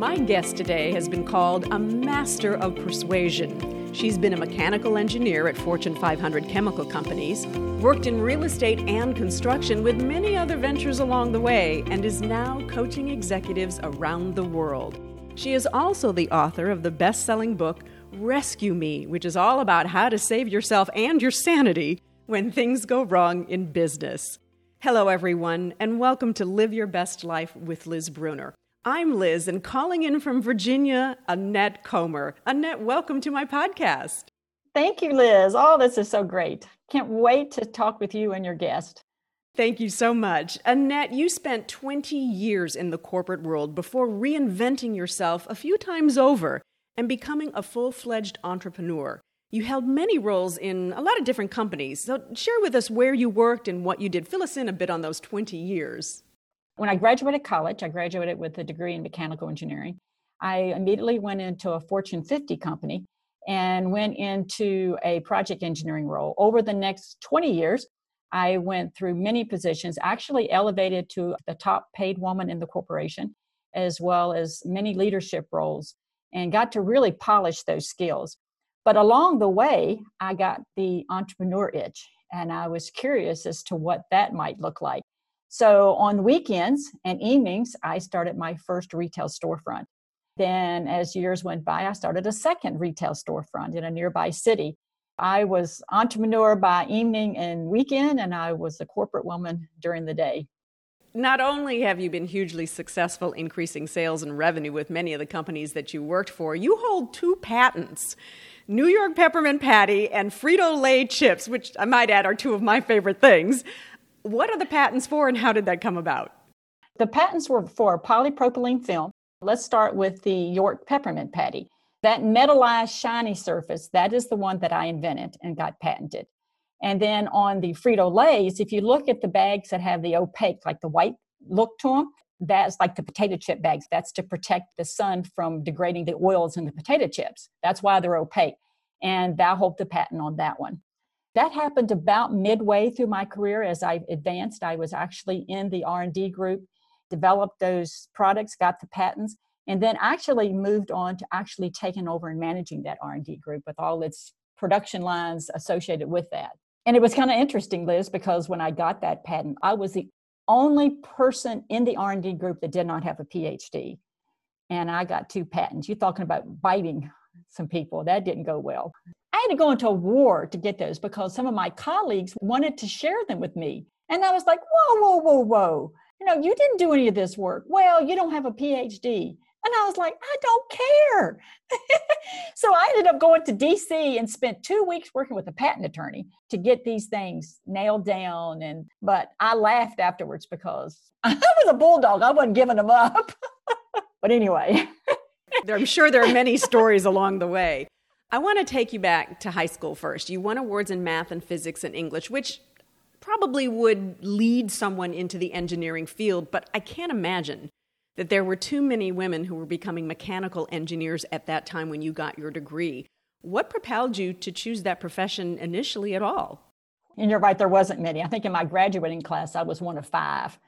My guest today has been called a master of persuasion. She's been a mechanical engineer at Fortune 500 chemical companies, worked in real estate and construction with many other ventures along the way, and is now coaching executives around the world. She is also the author of the best selling book, Rescue Me, which is all about how to save yourself and your sanity when things go wrong in business. Hello, everyone, and welcome to Live Your Best Life with Liz Brunner. I'm Liz, and calling in from Virginia, Annette Comer. Annette, welcome to my podcast. Thank you, Liz. Oh, this is so great. Can't wait to talk with you and your guest. Thank you so much. Annette, you spent 20 years in the corporate world before reinventing yourself a few times over and becoming a full fledged entrepreneur. You held many roles in a lot of different companies. So, share with us where you worked and what you did. Fill us in a bit on those 20 years. When I graduated college, I graduated with a degree in mechanical engineering. I immediately went into a Fortune 50 company and went into a project engineering role. Over the next 20 years, I went through many positions, actually elevated to the top paid woman in the corporation, as well as many leadership roles, and got to really polish those skills. But along the way, I got the entrepreneur itch, and I was curious as to what that might look like. So on weekends and evenings, I started my first retail storefront. Then, as years went by, I started a second retail storefront in a nearby city. I was entrepreneur by evening and weekend, and I was a corporate woman during the day. Not only have you been hugely successful increasing sales and revenue with many of the companies that you worked for, you hold two patents New York peppermint patty and Frito Lay chips, which I might add are two of my favorite things. What are the patents for and how did that come about? The patents were for polypropylene film. Let's start with the York peppermint patty. That metallized shiny surface, that is the one that I invented and got patented. And then on the Frito Lays, if you look at the bags that have the opaque, like the white look to them, that's like the potato chip bags. That's to protect the sun from degrading the oils in the potato chips. That's why they're opaque. And I hold the patent on that one. That happened about midway through my career as I advanced. I was actually in the R&D group, developed those products, got the patents, and then actually moved on to actually taking over and managing that R&D group with all its production lines associated with that. And it was kind of interesting, Liz, because when I got that patent, I was the only person in the R&D group that did not have a PhD. And I got two patents. You're talking about biting some people. That didn't go well. I had to go into a war to get those because some of my colleagues wanted to share them with me. And I was like, whoa, whoa, whoa, whoa. You know, you didn't do any of this work. Well, you don't have a PhD. And I was like, I don't care. so I ended up going to DC and spent two weeks working with a patent attorney to get these things nailed down. And but I laughed afterwards because I was a bulldog. I wasn't giving them up. but anyway. I'm sure there are many stories along the way. I want to take you back to high school first. You won awards in math and physics and English, which probably would lead someone into the engineering field, but I can't imagine that there were too many women who were becoming mechanical engineers at that time when you got your degree. What propelled you to choose that profession initially at all? And you're right, there wasn't many. I think in my graduating class, I was one of five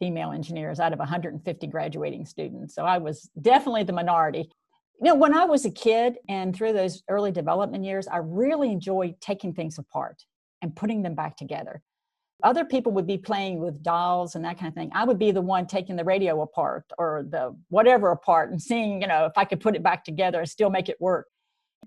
female engineers out of 150 graduating students. So I was definitely the minority. You know, when I was a kid and through those early development years, I really enjoyed taking things apart and putting them back together. Other people would be playing with dolls and that kind of thing. I would be the one taking the radio apart or the whatever apart and seeing, you know, if I could put it back together and still make it work.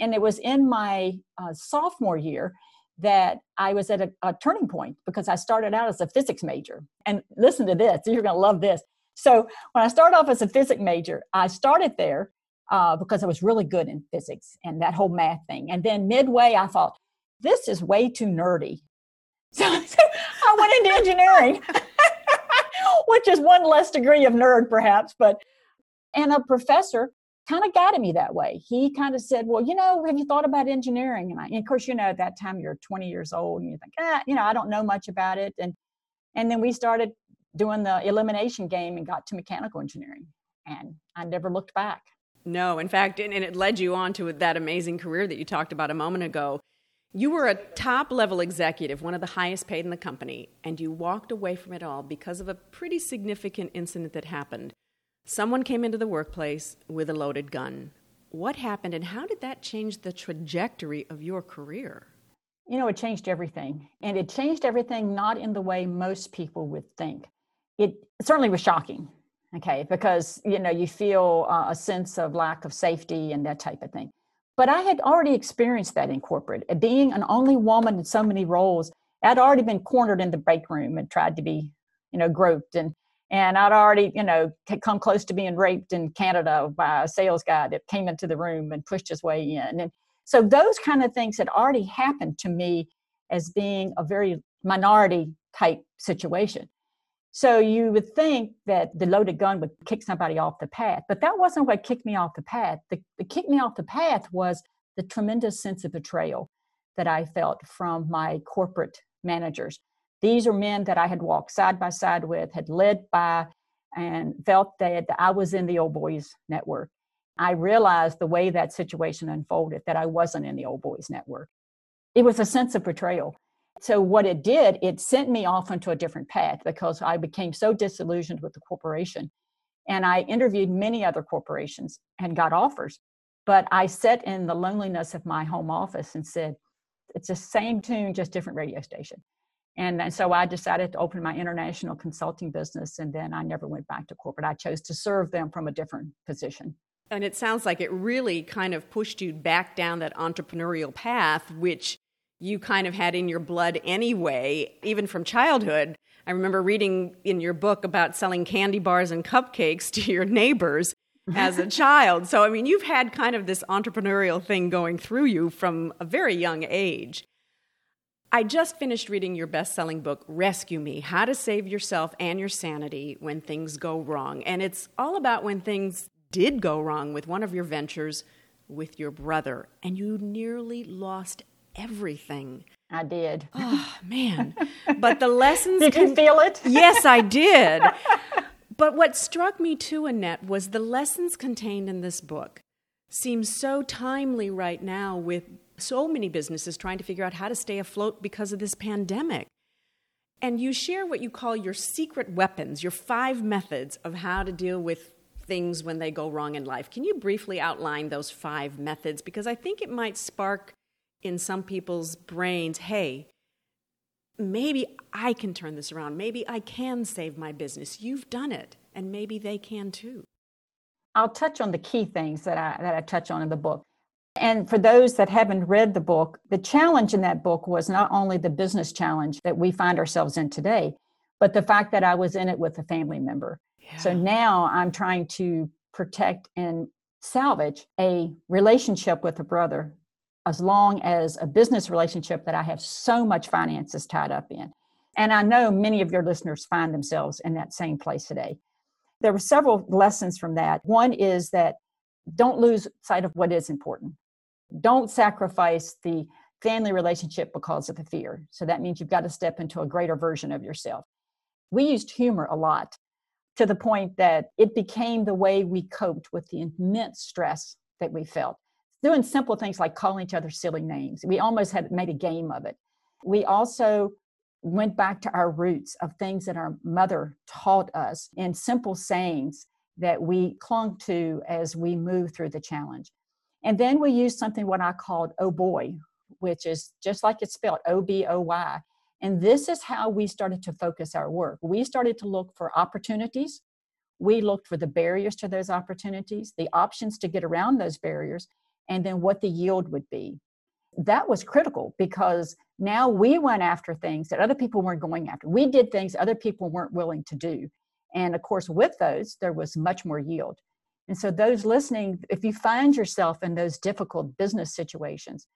And it was in my uh, sophomore year that I was at a, a, turning point because I started out as a physics major. And listen to this, you're going to love this. So, when I started off as a physics major, I started there uh, because I was really good in physics and that whole math thing. And then midway, I thought, this is way too nerdy. So, so I went into engineering, which is one less degree of nerd, perhaps. But, and a professor kind of guided me that way. He kind of said, Well, you know, have you thought about engineering? And, I, and of course, you know, at that time you're 20 years old and you think, ah, you know, I don't know much about it. And and then we started doing the elimination game and got to mechanical engineering. And I never looked back. No, in fact, and, it led you on to that amazing career that you talked about a moment ago. You were a top level executive, one of the highest paid in the company, and you walked away from it all because of a pretty significant incident that happened Someone came into the workplace with a loaded gun. What happened, and how did that change the trajectory of your career? You know, it changed everything. And it changed everything not in the way most people would think. It certainly was shocking, okay, because, you know, you feel uh, a sense of lack of safety and that type of thing. But I had already experienced that in corporate. Being an only woman in so many roles, I'd already been cornered in the break room and tried to be, you know, groped. And and I'd already, you know, come close to being raped in Canada by a sales guy that came into the room and pushed his way in. And so those kind of things had already happened to me as being a very minority type situation. So you would think that the loaded gun would kick somebody off the path, but that wasn't what kicked me off the path. The, the kick me off the path was the tremendous sense of betrayal that I felt from my corporate managers. These are men that I had walked side by side with, had led by, and felt that I was in the old boys network. I realized the way that situation unfolded that I wasn't in the old boys network. It was a sense of betrayal. So, what it did, it sent me off into a different path because I became so disillusioned with the corporation. And I interviewed many other corporations and got offers. But I sat in the loneliness of my home office and said, it's the same tune, just different radio station. And, and so I decided to open my international consulting business. And then I never went back to corporate. I chose to serve them from a different position. And it sounds like it really kind of pushed you back down that entrepreneurial path, which you kind of had in your blood anyway, even from childhood. I remember reading in your book about selling candy bars and cupcakes to your neighbors as a child. So, I mean, you've had kind of this entrepreneurial thing going through you from a very young age. I just finished reading your best selling book, Rescue Me How to Save Yourself and Your Sanity When Things Go Wrong. And it's all about when things did go wrong with one of your ventures with your brother, and you nearly lost everything. I did. Oh man! But the lessons. did you feel it? yes, I did. But what struck me too, Annette, was the lessons contained in this book seem so timely right now with so many businesses trying to figure out how to stay afloat because of this pandemic. And you share what you call your secret weapons, your five methods of how to deal with things when they go wrong in life. Can you briefly outline those five methods? Because I think it might spark in some people's brains hey, maybe I can turn this around. Maybe I can save my business. You've done it, and maybe they can too. I'll touch on the key things that I, that I touch on in the book. And for those that haven't read the book, the challenge in that book was not only the business challenge that we find ourselves in today, but the fact that I was in it with a family member. Yeah. So now I'm trying to protect and salvage a relationship with a brother as long as a business relationship that I have so much finances tied up in. And I know many of your listeners find themselves in that same place today. There were several lessons from that. One is that don't lose sight of what is important. Don't sacrifice the family relationship because of the fear. So that means you've got to step into a greater version of yourself. We used humor a lot to the point that it became the way we coped with the immense stress that we felt doing simple things like calling each other silly names. We almost had made a game of it. We also went back to our roots of things that our mother taught us in simple sayings that we clung to as we moved through the challenge. And then we used something what I called oh boy, which is just like it's spelled O B O Y. And this is how we started to focus our work. We started to look for opportunities. We looked for the barriers to those opportunities, the options to get around those barriers, and then what the yield would be. That was critical because now we went after things that other people weren't going after. We did things other people weren't willing to do. And of course, with those, there was much more yield. And so, those listening, if you find yourself in those difficult business situations,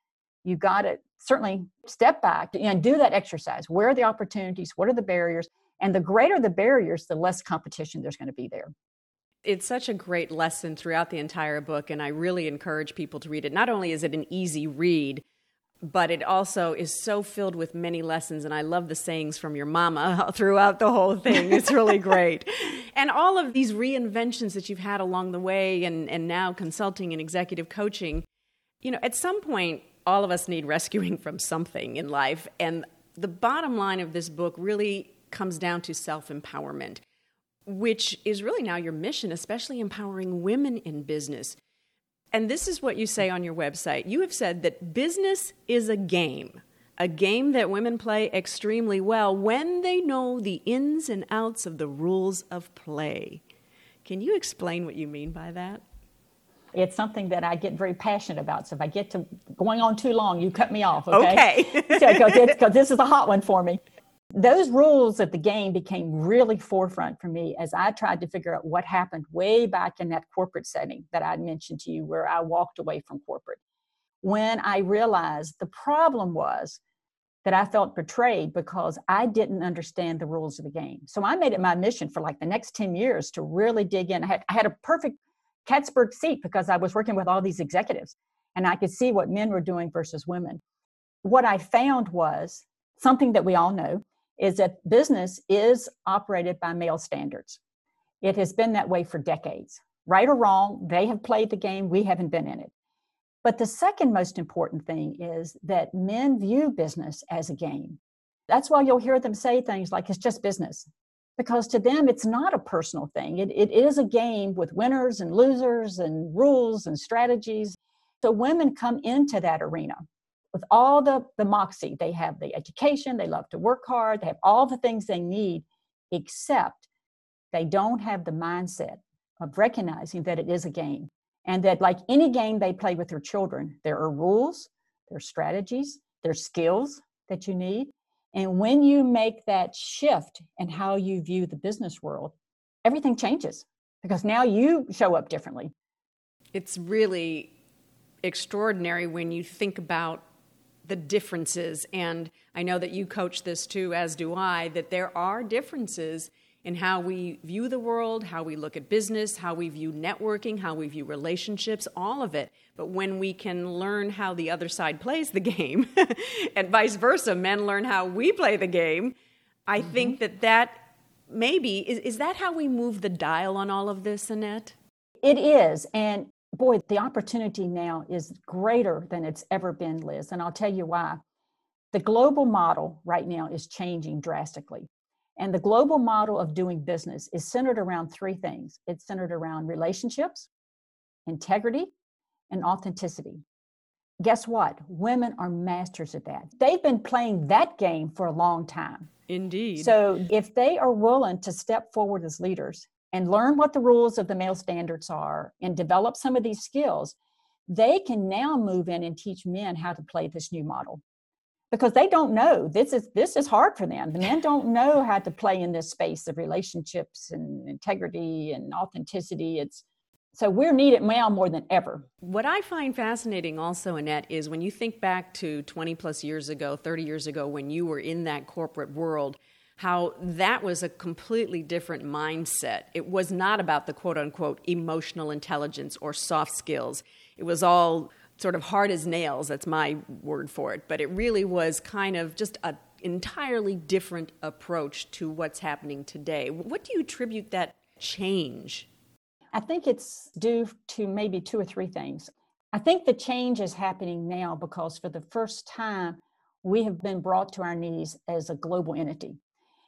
you got to certainly step back and do that exercise. Where are the opportunities? What are the barriers? And the greater the barriers, the less competition there's going to be there. It's such a great lesson throughout the entire book, and I really encourage people to read it. Not only is it an easy read, but it also is so filled with many lessons. And I love the sayings from your mama throughout the whole thing. It's really great. and all of these reinventions that you've had along the way, and, and now consulting and executive coaching, you know, at some point, all of us need rescuing from something in life. And the bottom line of this book really comes down to self empowerment which is really now your mission, especially empowering women in business. And this is what you say on your website. You have said that business is a game, a game that women play extremely well when they know the ins and outs of the rules of play. Can you explain what you mean by that? It's something that I get very passionate about. So if I get to going on too long, you cut me off. Okay. Okay. Because this is a hot one for me. Those rules of the game became really forefront for me as I tried to figure out what happened way back in that corporate setting that I mentioned to you, where I walked away from corporate. When I realized the problem was that I felt betrayed because I didn't understand the rules of the game. So I made it my mission for like the next 10 years to really dig in. I had, I had a perfect Cattsburg seat because I was working with all these executives and I could see what men were doing versus women. What I found was something that we all know is that business is operated by male standards. It has been that way for decades. Right or wrong, they have played the game, we haven't been in it. But the second most important thing is that men view business as a game. That's why you'll hear them say things like, it's just business. Because to them, it's not a personal thing. It, it is a game with winners and losers and rules and strategies. So women come into that arena with all the, the moxie. They have the education, they love to work hard, they have all the things they need, except they don't have the mindset of recognizing that it is a game. And that, like any game they play with their children, there are rules, there are strategies, there are skills that you need. And when you make that shift in how you view the business world, everything changes because now you show up differently. It's really extraordinary when you think about the differences. And I know that you coach this too, as do I, that there are differences in how we view the world, how we look at business, how we view networking, how we view relationships, all of it. But when we can learn how the other side plays the game, and vice versa, men learn how we play the game, I mm-hmm. think that that maybe is, is that how we move the dial on all of this, Annette? It is. And boy, the opportunity now is greater than it's ever been, Liz. And I'll tell you why. The global model right now is changing drastically. And the global model of doing business is centered around three things it's centered around relationships, integrity, and authenticity. Guess what? Women are masters at that. They've been playing that game for a long time. Indeed. So if they are willing to step forward as leaders and learn what the rules of the male standards are and develop some of these skills, they can now move in and teach men how to play this new model. Because they don't know this is this is hard for them. The men don't know how to play in this space of relationships and integrity and authenticity. It's so we're needed now more than ever. What i find fascinating also annette is when you think back to 20 plus years ago 30 years ago when you were in that corporate world how that was a completely different mindset. It was not about the quote unquote emotional intelligence or soft skills. It was all sort of hard as nails, that's my word for it. But it really was kind of just an entirely different approach to what's happening today. What do you attribute that change? I think it's due to maybe two or three things. I think the change is happening now because for the first time, we have been brought to our knees as a global entity.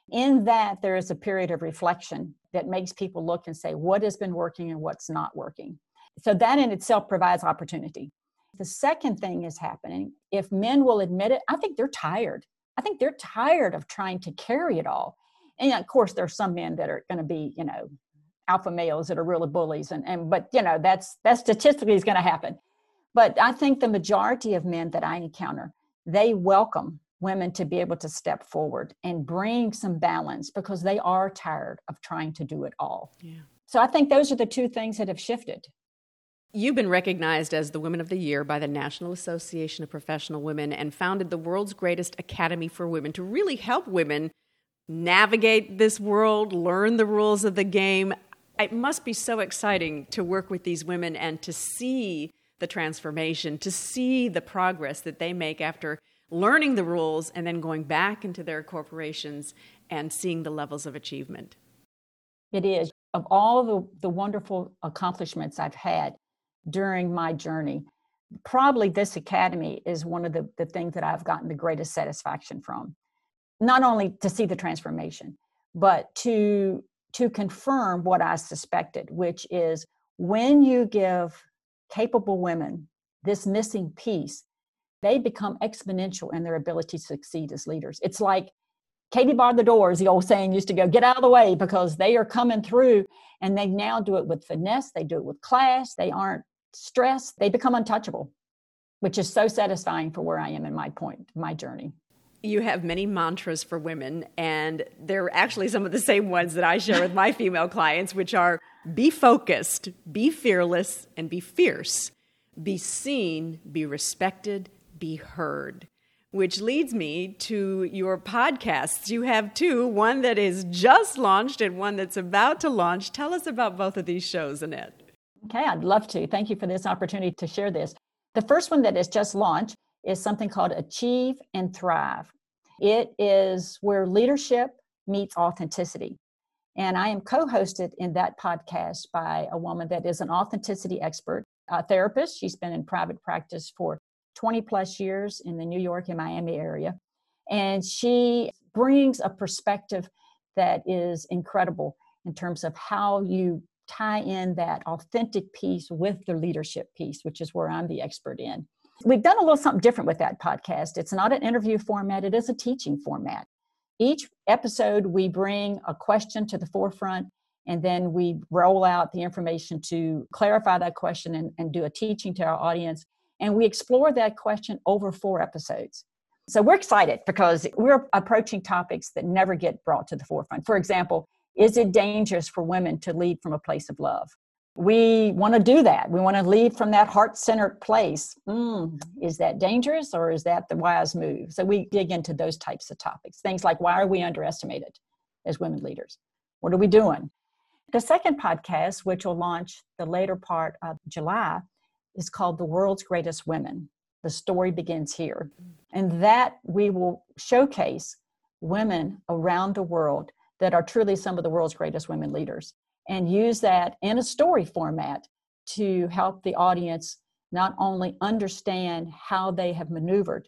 In that, there is a period of reflection that makes people look and say, what has been working and what's not working. So, that in itself provides opportunity. The second thing is happening. If men will admit it, I think they're tired. I think they're tired of trying to carry it all. And of course, there's some men that are going to be, you know, alpha males that are really bullies, and, and but you know that's that statistically is going to happen. But I think the majority of men that I encounter, they welcome women to be able to step forward and bring some balance because they are tired of trying to do it all. Yeah. So I think those are the two things that have shifted. You've been recognized as the Women of the Year by the National Association of Professional Women and founded the world's greatest academy for women to really help women navigate this world, learn the rules of the game. It must be so exciting to work with these women and to see the transformation, to see the progress that they make after learning the rules and then going back into their corporations and seeing the levels of achievement. It is. Of all the, the wonderful accomplishments I've had during my journey, probably this academy is one of the, the things that I've gotten the greatest satisfaction from. Not only to see the transformation, but to to confirm what I suspected, which is when you give capable women this missing piece, they become exponential in their ability to succeed as leaders. It's like Katie bar the doors, the old saying used to go, get out of the way because they are coming through and they now do it with finesse, they do it with class, they aren't stressed, they become untouchable, which is so satisfying for where I am in my point, my journey. You have many mantras for women, and they're actually some of the same ones that I share with my female clients, which are be focused, be fearless, and be fierce. Be seen, be respected, be heard which leads me to your podcasts. You have two, one that is just launched and one that's about to launch. Tell us about both of these shows, Annette. Okay, I'd love to. Thank you for this opportunity to share this. The first one that is just launched is something called Achieve and Thrive. It is where leadership meets authenticity. And I am co hosted in that podcast by a woman that is an authenticity expert, a therapist. She's been in private practice for 20 plus years in the New York and Miami area. And she brings a perspective that is incredible in terms of how you tie in that authentic piece with the leadership piece, which is where I'm the expert in. We've done a little something different with that podcast. It's not an interview format, it is a teaching format. Each episode, we bring a question to the forefront and then we roll out the information to clarify that question and, and do a teaching to our audience and we explore that question over four episodes. So we're excited because we're approaching topics that never get brought to the forefront. For example, is it dangerous for women to lead from a place of love? We want to do that. We want to lead from that heart centered place. Mm, is that dangerous or is that the wise move? So we dig into those types of topics. Things like why are we underestimated as women leaders? What are we doing? The second podcast, which will launch the later part of July, is called The World's Greatest Women. The story begins here. Mm. And that we will showcase women around the world that are truly some of the world's greatest women leaders and use that in a story format to help the audience not only understand how they have maneuvered,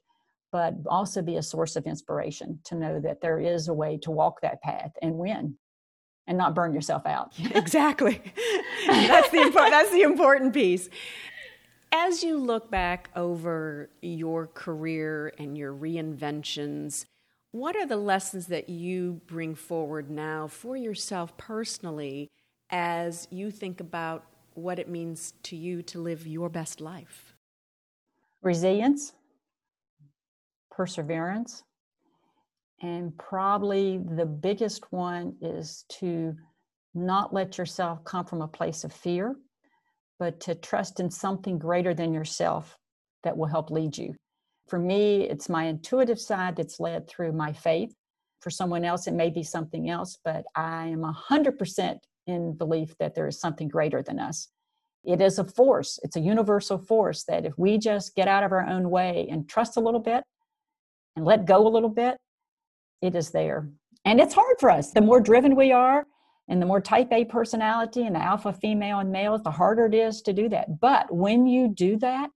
but also be a source of inspiration to know that there is a way to walk that path and win and not burn yourself out. exactly. That's the that's the important piece. As you look back over your career and your reinventions, what are the lessons that you bring forward now for yourself personally as you think about what it means to you to live your best life? Resilience, perseverance, and probably the biggest one is to not let yourself come from a place of fear but to trust in something greater than yourself that will help lead you. For me, it's my intuitive side that's led through my faith. For someone else, it may be something else, but I am 100% in belief that there is something greater than us. It is a force, it's a universal force that if we just get out of our own way and trust a little bit and let go a little bit, it is there. And it's hard for us. The more driven we are, and the more type A personality and the alpha female and males, the harder it is to do that. But when you do that,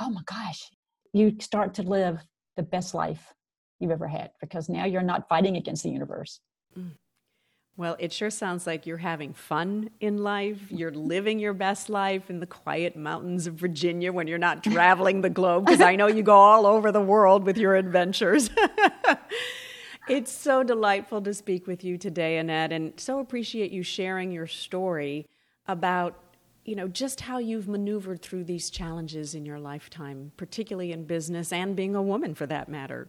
oh my gosh, you start to live the best life you've ever had because now you're not fighting against the universe. Mm. Well, it sure sounds like you're having fun in life. You're living your best life in the quiet mountains of Virginia when you're not traveling the globe, because I know you go all over the world with your adventures. It's so delightful to speak with you today, Annette, and so appreciate you sharing your story about you know just how you've maneuvered through these challenges in your lifetime, particularly in business and being a woman for that matter.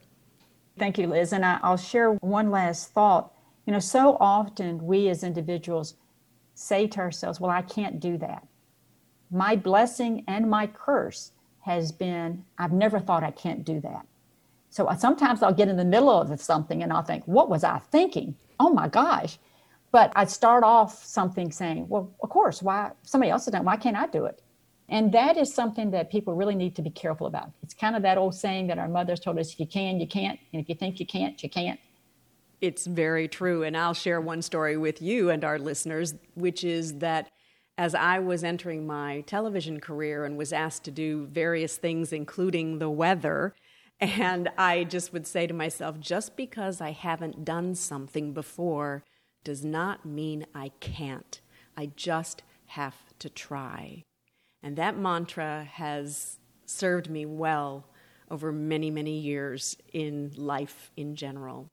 Thank you, Liz. And I'll share one last thought. You know, so often we as individuals say to ourselves, Well, I can't do that. My blessing and my curse has been, I've never thought I can't do that. So sometimes I'll get in the middle of something and I'll think, what was I thinking? Oh my gosh. But I start off something saying, well, of course, why somebody else has done, why can't I do it? And that is something that people really need to be careful about. It's kind of that old saying that our mothers told us if you can, you can't. And if you think you can't, you can't. It's very true. And I'll share one story with you and our listeners, which is that as I was entering my television career and was asked to do various things, including the weather, and I just would say to myself, just because I haven't done something before does not mean I can't. I just have to try. And that mantra has served me well over many, many years in life in general.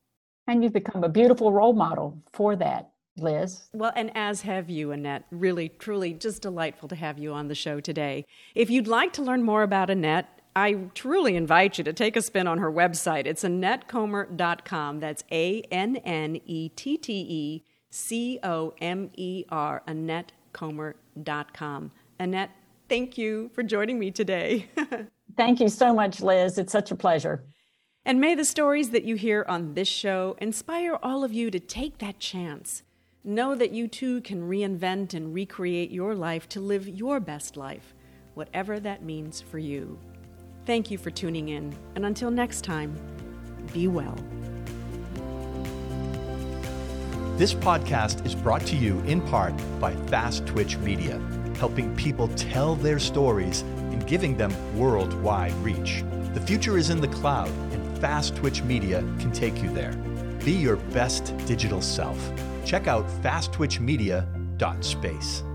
And you've become a beautiful role model for that, Liz. Well, and as have you, Annette. Really, truly, just delightful to have you on the show today. If you'd like to learn more about Annette, I truly invite you to take a spin on her website. It's AnnetteComer.com. That's A N N E T T E C O M E R, AnnetteComer.com. Annette, thank you for joining me today. thank you so much, Liz. It's such a pleasure. And may the stories that you hear on this show inspire all of you to take that chance. Know that you too can reinvent and recreate your life to live your best life, whatever that means for you. Thank you for tuning in, and until next time, be well. This podcast is brought to you in part by Fast Twitch Media, helping people tell their stories and giving them worldwide reach. The future is in the cloud, and Fast Twitch Media can take you there. Be your best digital self. Check out fasttwitchmedia.space.